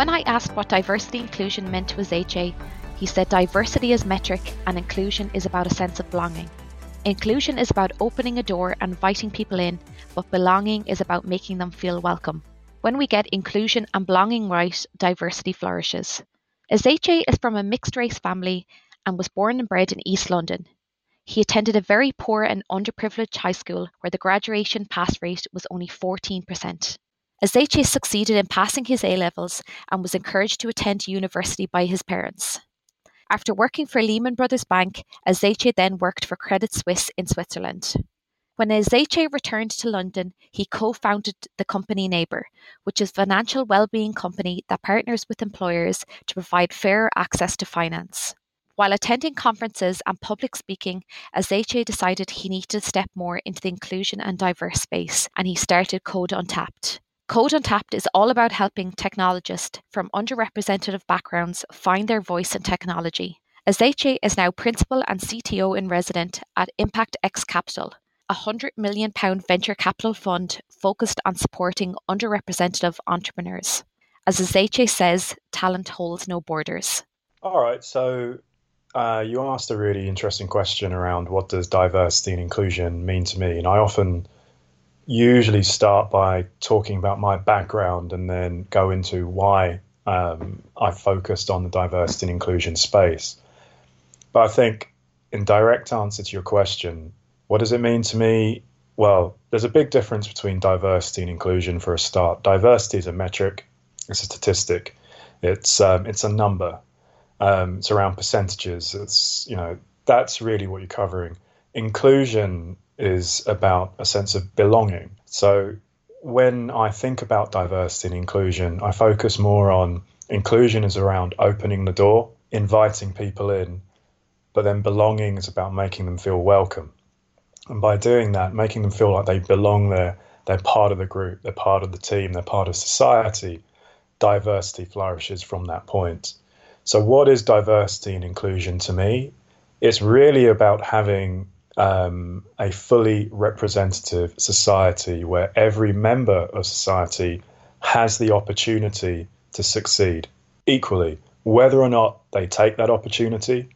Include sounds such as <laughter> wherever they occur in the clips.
When I asked what diversity inclusion meant to Ezechi, he said diversity is metric and inclusion is about a sense of belonging. Inclusion is about opening a door and inviting people in, but belonging is about making them feel welcome. When we get inclusion and belonging right, diversity flourishes. Ezechi is from a mixed race family and was born and bred in East London. He attended a very poor and underprivileged high school where the graduation pass rate was only 14%. Ezechi succeeded in passing his A levels and was encouraged to attend university by his parents. After working for Lehman Brothers Bank, Ezechi then worked for Credit Suisse in Switzerland. When Ezechi returned to London, he co-founded the company Neyber, which is a financial well-being company that partners with employers to provide fairer access to finance. While attending conferences and public speaking, Ezechi decided he needed to step more into the inclusion and diverse space, and he started Code Untapped. Code Untapped is all about helping technologists from underrepresented backgrounds find their voice in technology. Ezechi is now principal and CTO in resident at Impact X Capital, a £100 million venture capital fund focused on supporting underrepresented entrepreneurs. As Ezechi says, talent holds no borders. All right, so uh, you asked a really interesting question around what does diversity and inclusion mean to me, and I often usually start by talking about my background and then go into why um, I focused on the diversity and inclusion space. But I think, in direct answer to your question, what does it mean to me? Well, there's a big difference between diversity and inclusion for a start. Diversity is a metric, it's a statistic, it's um, it's a number, um, it's around percentages. It's you know that's really what you're covering. Inclusion is about a sense of belonging. So when I think about diversity and inclusion, I focus more on inclusion is around opening the door, inviting people in, but then belonging is about making them feel welcome. And by doing that, making them feel like they belong there, they're part of the group, they're part of the team, they're part of society, diversity flourishes from that point. So, what is diversity and inclusion to me? It's really about having um, a fully representative society where every member of society has the opportunity to succeed equally, whether or not they take that opportunity,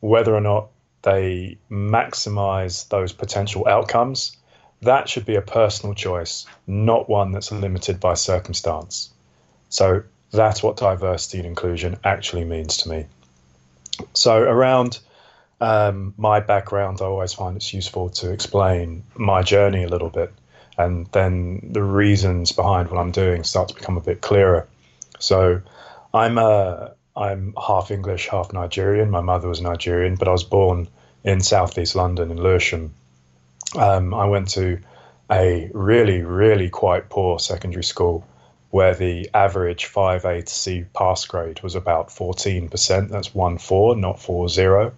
whether or not they maximize those potential outcomes, that should be a personal choice, not one that's limited by circumstance. So that's what diversity and inclusion actually means to me. So, around um, my background, I always find it's useful to explain my journey a little bit, and then the reasons behind what I'm doing start to become a bit clearer. So, I'm a I'm half English, half Nigerian. My mother was Nigerian, but I was born in southeast London in Lewisham. Um, I went to a really, really quite poor secondary school where the average 5A to C pass grade was about 14%. That's 1 4, not 4 0.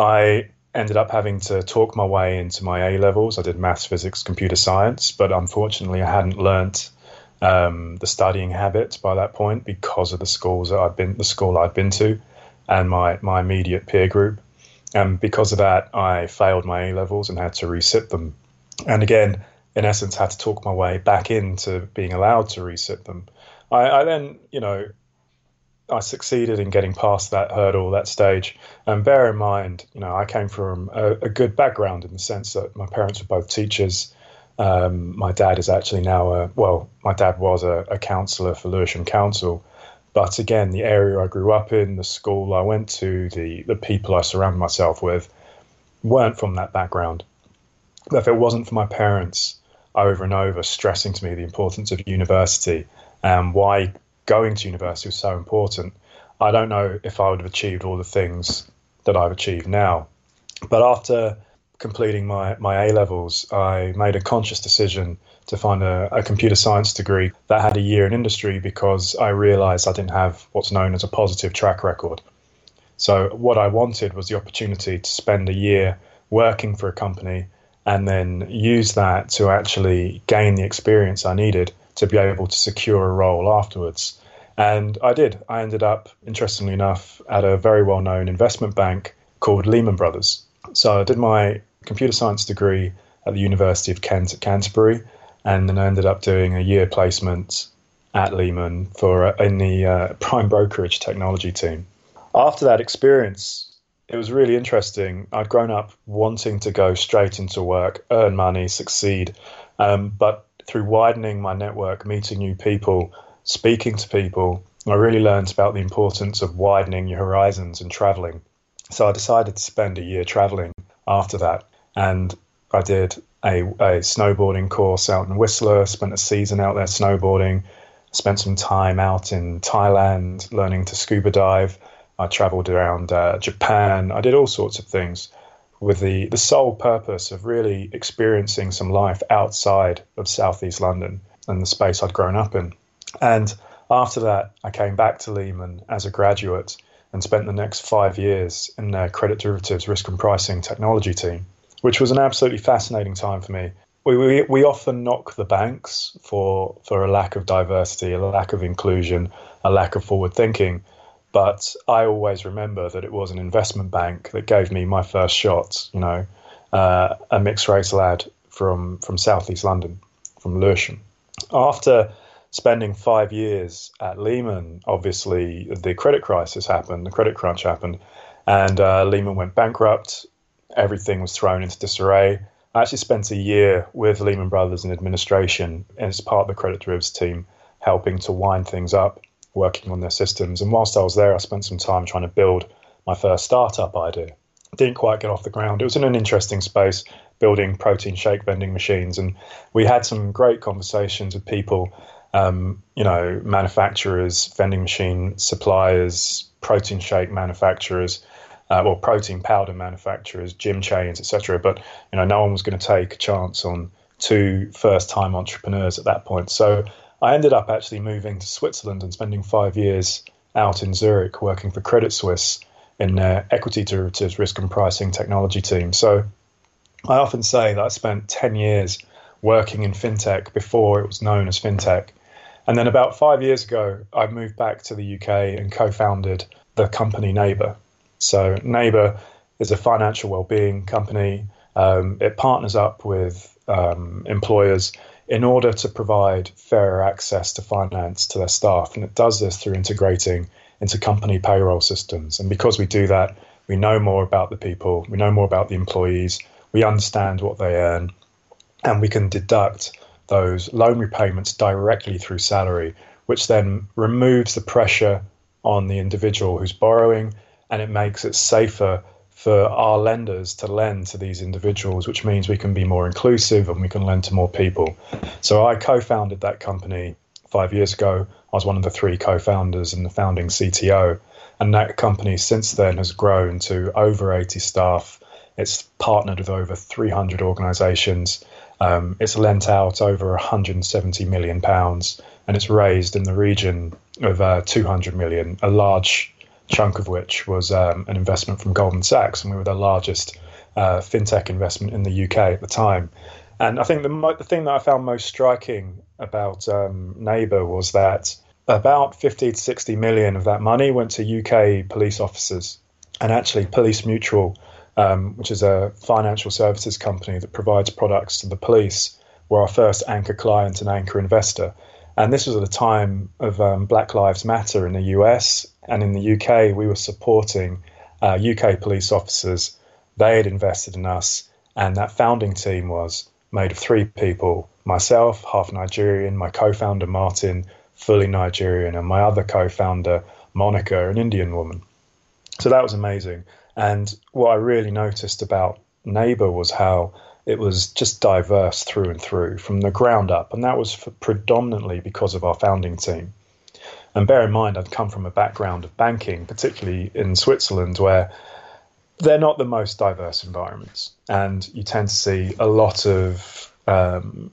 I ended up having to talk my way into my A levels. I did maths, physics, computer science, but unfortunately, I hadn't learnt um, the studying habits by that point because of the schools that I'd been, the school I'd been to, and my my immediate peer group. And because of that, I failed my A levels and had to resit them. And again, in essence, had to talk my way back into being allowed to resit them. I, I then, you know, I succeeded in getting past that hurdle, that stage. And bear in mind, you know, I came from a, a good background in the sense that my parents were both teachers. Um, my dad is actually now a well, my dad was a, a counsellor for Lewisham Council. But again, the area I grew up in, the school I went to, the the people I surrounded myself with, weren't from that background. But if it wasn't for my parents over and over stressing to me the importance of university and why going to university was so important, I don't know if I would have achieved all the things that I've achieved now. But after completing my, my A levels, I made a conscious decision to find a, a, computer science degree that had a year in industry because I realized I didn't have what's known as a positive track record. So, what I wanted was the opportunity to spend a year working for a company and then use that to actually gain the experience I needed to be able to secure a role afterwards. And I did. I ended up, interestingly enough, at a very well known investment bank called Lehman Brothers. So I did my computer science degree at the University of Kent at Canterbury, and then I ended up doing a year placement at Lehman for uh, in the uh, prime brokerage technology team. After that experience, it was really interesting. I'd grown up wanting to go straight into work, earn money, succeed, um, but through widening my network, meeting new people, speaking to people, I really learned about the importance of widening your horizons and traveling. So I decided to spend a year traveling after that. And I did a, a snowboarding course out in Whistler, spent a season out there snowboarding, spent some time out in Thailand learning to scuba dive. I traveled around uh, Japan. I did all sorts of things with the, the sole purpose of really experiencing some life outside of Southeast London and the space I'd grown up in. And after that, I came back to Lehman as a graduate and spent the next five years in their credit derivatives risk and pricing technology team, which was an absolutely fascinating time for me. We, we, we often knock the banks for, for a lack of diversity, a lack of inclusion, a lack of forward thinking. But I always remember that it was an investment bank that gave me my first shot, you know, uh, a mixed race lad from, from southeast London, from Lewisham. After spending five years at Lehman, obviously the credit crisis happened, the credit crunch happened, and uh, Lehman went bankrupt. Everything was thrown into disarray. I actually spent a year with Lehman Brothers in administration as part of the credit derivatives team, helping to wind things up, working on their systems. And whilst I was there, I spent some time trying to build my first startup idea. Didn't quite get off the ground. It was in an interesting space, building protein shake vending machines. And we had some great conversations with people um, you know, manufacturers, vending machine suppliers, protein shake manufacturers, uh, or protein powder manufacturers, gym chains, etc. But you know, no one was going to take a chance on two first-time entrepreneurs at that point. So I ended up actually moving to Switzerland and spending five years out in Zurich working for Credit Suisse in their equity derivatives risk and pricing technology team. So I often say that I spent 10 years working in fintech before it was known as fintech. And then about five years ago, I moved back to the UK and co founded the company Neyber. So, Neyber is a financial well-being company. Um, it partners up with um, employers in order to provide fairer access to finance to their staff. And it does this through integrating into company payroll systems. And because we do that, we know more about the people, we know more about the employees, we understand what they earn, and we can deduct those loan repayments directly through salary, which then removes the pressure on the individual who's borrowing and it makes it safer for our lenders to lend to these individuals, which means we can be more inclusive and we can lend to more people. So I co founded that company five years ago. I was one of the three co founders and the founding CTO. And that company since then has grown to over 80 staff. It's partnered with over 300 organizations um, it's lent out over 170 million pounds, and it's raised in the region of uh, 200 million. A large chunk of which was um, an investment from Goldman Sachs, and we were the largest uh, fintech investment in the UK at the time. And I think the, the thing that I found most striking about um, Neyber was that about 50 to 60 million of that money went to UK police officers, and actually Police Mutual um, which is a financial services company that provides products to the police, were our first anchor client and anchor investor. And this was at a time of um, Black Lives Matter in the US and in the UK. We were supporting uh, UK police officers. They had invested in us, and that founding team was made of three people myself, half Nigerian, my co founder Martin, fully Nigerian, and my other co founder, Monica, an Indian woman. So that was amazing. And what I really noticed about Neyber was how it was just diverse through and through from the ground up. And that was predominantly because of our founding team. And bear in mind, I'd come from a background of banking, particularly in Switzerland, where they're not the most diverse environments. And you tend to see a lot of um,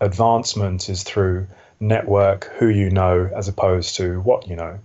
advancement is through network, who you know, as opposed to what you know.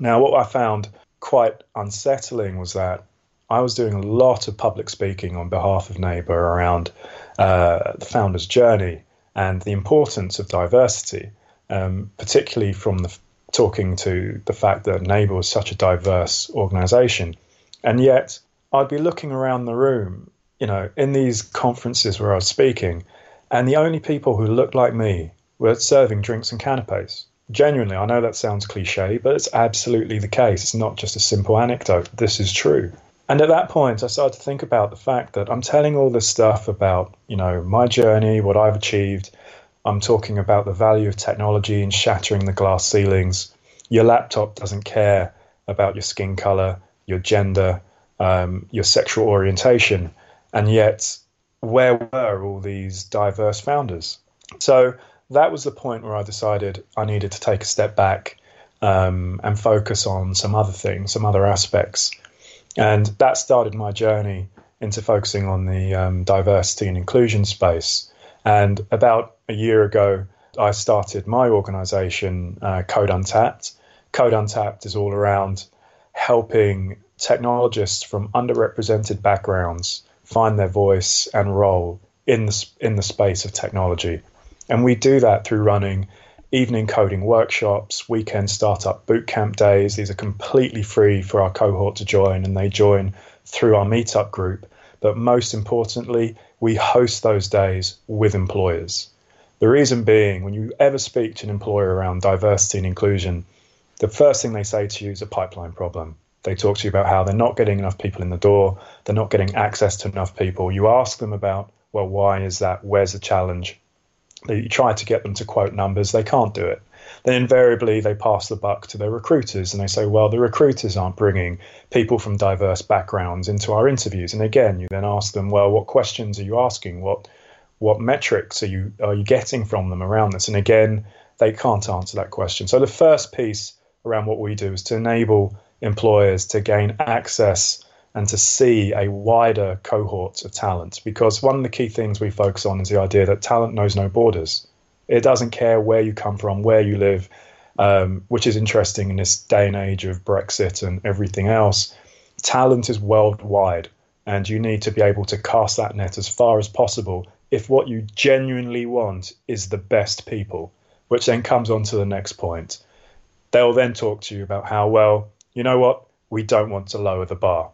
Now, what I found quite unsettling was that I was doing a lot of public speaking on behalf of Neyber around uh, the founder's journey and the importance of diversity, um, particularly from the talking to the fact that Neyber was such a diverse organisation. And yet, I'd be looking around the room, you know, in these conferences where I was speaking, and the only people who looked like me were serving drinks and canapes. Genuinely, I know that sounds cliche, but it's absolutely the case. It's not just a simple anecdote. This is true. And at that point, I started to think about the fact that I'm telling all this stuff about, you know, my journey, what I've achieved. I'm talking about the value of technology and shattering the glass ceilings. Your laptop doesn't care about your skin color, your gender, um, your sexual orientation. And yet, where were all these diverse founders? So that was the point where I decided I needed to take a step back um, and focus on some other things, some other aspects. And that started my journey into focusing on the um, diversity and inclusion space. And about a year ago, I started my organization, uh, Code Untapped. Code Untapped is all around helping technologists from underrepresented backgrounds find their voice and role in the, in the space of technology. And we do that through running evening coding workshops, weekend startup bootcamp days. These are completely free for our cohort to join, and they join through our meetup group. But most importantly, we host those days with employers. The reason being, when you ever speak to an employer around diversity and inclusion, the first thing they say to you is a pipeline problem. They talk to you about how they're not getting enough people in the door, they're not getting access to enough people. You ask them about, well, why is that? Where's the challenge? You try to get them to quote numbers, they can't do it. Then invariably they pass the buck to their recruiters and they say, well, the recruiters aren't bringing people from diverse backgrounds into our interviews. And again, you then ask them, well, what questions are you asking? What what metrics are you are you getting from them around this? And again, they can't answer that question. So the first piece around what we do is to enable employers to gain access and to see a wider cohort of talent. Because one of the key things we focus on is the idea that talent knows no borders. It doesn't care where you come from, where you live, um, which is interesting in this day and age of Brexit and everything else. Talent is worldwide, and you need to be able to cast that net as far as possible if what you genuinely want is the best people, which then comes on to the next point. They'll then talk to you about how, well, you know what, we don't want to lower the bar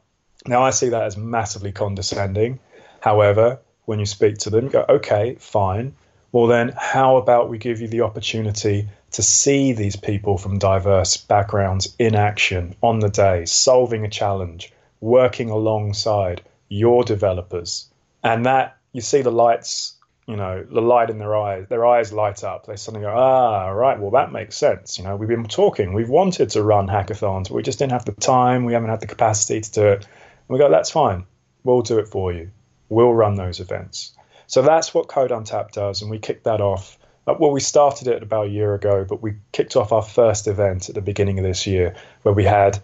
now, I see that as massively condescending. However, when you speak to them, you go, okay, fine. Well, then, how about we give you the opportunity to see these people from diverse backgrounds in action on the day, solving a challenge, working alongside your developers? And that you see the lights, you know, the light in their eyes, their eyes light up. They suddenly go, ah, right, well, that makes sense. You know, we've been talking, we've wanted to run hackathons, but we just didn't have the time, we haven't had the capacity to do it we go, that's fine. We'll do it for you. We'll run those events. So that's what Code Untapped does, and we kicked that off. Uh, well, we started it about a year ago, but we kicked off our first event at the beginning of this year, where we had,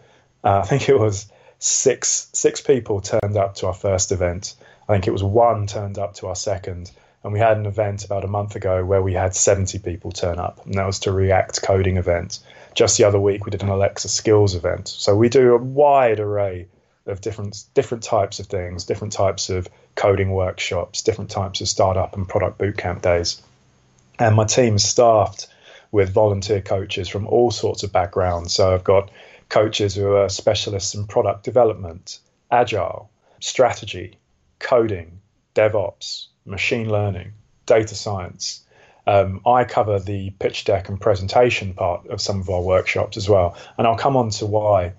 uh, <laughs> I think it was six six people turned up to our first event. I think it was one turned up to our second, and we had an event about a month ago where we had 70 people turn up, and that was to React coding event. Just the other week, we did an Alexa skills event. So we do a wide array of different different types of things, different types of coding workshops, different types of startup and product bootcamp days. And my team is staffed with volunteer coaches from all sorts of backgrounds. So I've got coaches who are specialists in product development, agile, strategy, coding, DevOps, machine learning, data science. Um, I cover the pitch deck and presentation part of some of our workshops as well, and I'll come on to why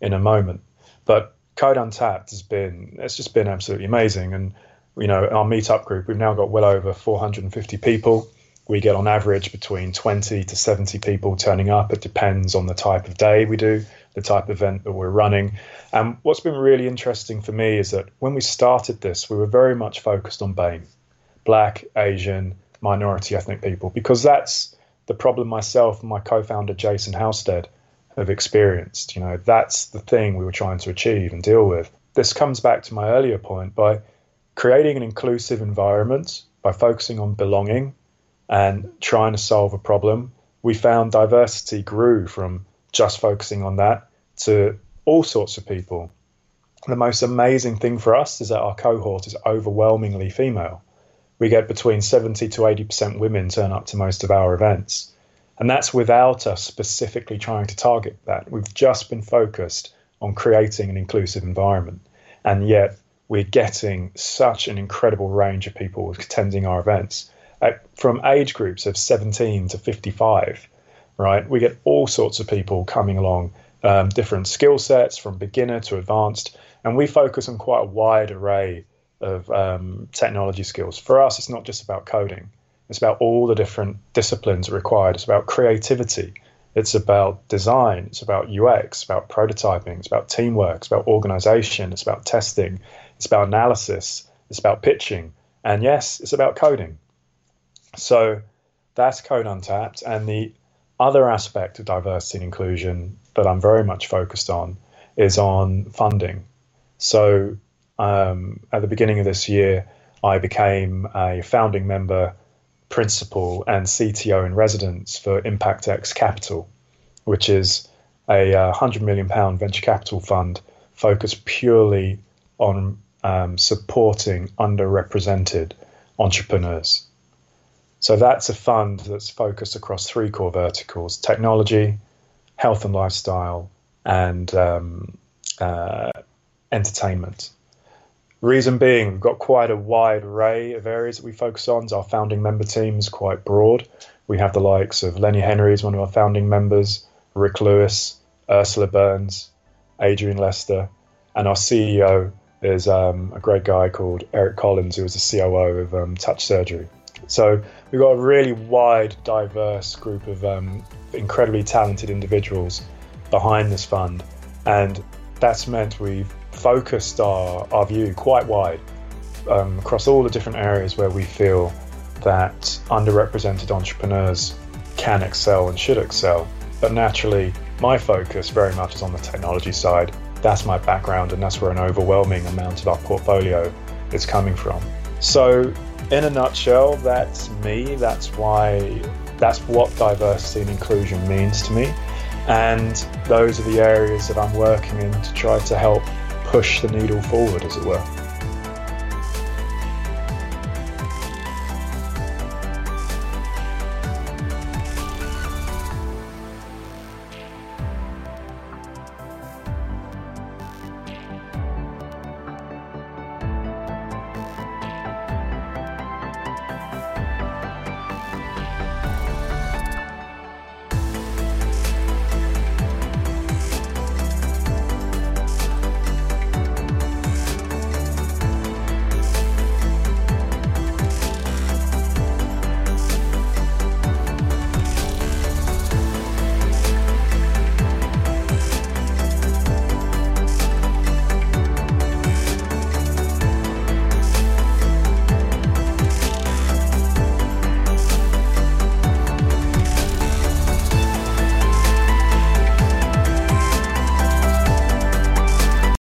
in a moment. But Code Untapped has been it's just been absolutely amazing. And you know, our meetup group, we've now got well over 450 people. We get on average between 20 to 70 people turning up. It depends on the type of day we do, the type of event that we're running. And what's been really interesting for me is that when we started this, we were very much focused on BAME, Black, Asian, minority ethnic people, because that's the problem myself and my co-founder Jason Halstead have experienced. You know, that's the thing we were trying to achieve and deal with. This comes back to my earlier point by creating an inclusive environment, by focusing on belonging and trying to solve a problem. We found diversity grew from just focusing on that to all sorts of people. The most amazing thing for us is that our cohort is overwhelmingly female. We get between 70 to 80% women turn up to most of our events. And that's without us specifically trying to target that. We've just been focused on creating an inclusive environment. And yet we're getting such an incredible range of people attending our events. from age groups of 17 to 55, right? We get all sorts of people coming along, um, different skill sets from beginner to advanced, and we focus on quite a wide array of um, technology skills. For us, it's not just about coding. It's about all the different disciplines required. It's about creativity. It's about design. It's about UX. About prototyping. It's about teamwork. It's about organization. It's about testing. It's about analysis. It's about pitching. And yes, it's about coding. So that's Code Untapped. And the other aspect of diversity and inclusion that I'm very much focused on is on funding. So um, at the beginning of this year, I became a founding member, principal, and CTO in residence for ImpactX Capital, which is a uh, 100 million pound venture capital fund focused purely on um, supporting underrepresented entrepreneurs. So that's a fund that's focused across three core verticals technology, health and lifestyle, and um, uh, entertainment. Reason being, we've got quite a wide array of areas that we focus on. Our founding member team is quite broad. We have the likes of Lenny Henry as one of our founding members, Ric Lewis, Ursula Burns, Adrian Lester, and our CEO is um, a great guy called Eric Collins, who is the COO of um, Touch Surgery. So we've got a really wide, diverse group of um, incredibly talented individuals behind this fund, and that's meant we've focused our, our view quite wide um, across all the different areas where we feel that underrepresented entrepreneurs can excel and should excel. But naturally, my focus very much is on the technology side. That's my background, and that's where an overwhelming amount of our portfolio is coming from. So, in a nutshell, that's me. That's why, that's what diversity and inclusion means to me. And those are the areas that I'm working in to try to help push the needle forward, as it were.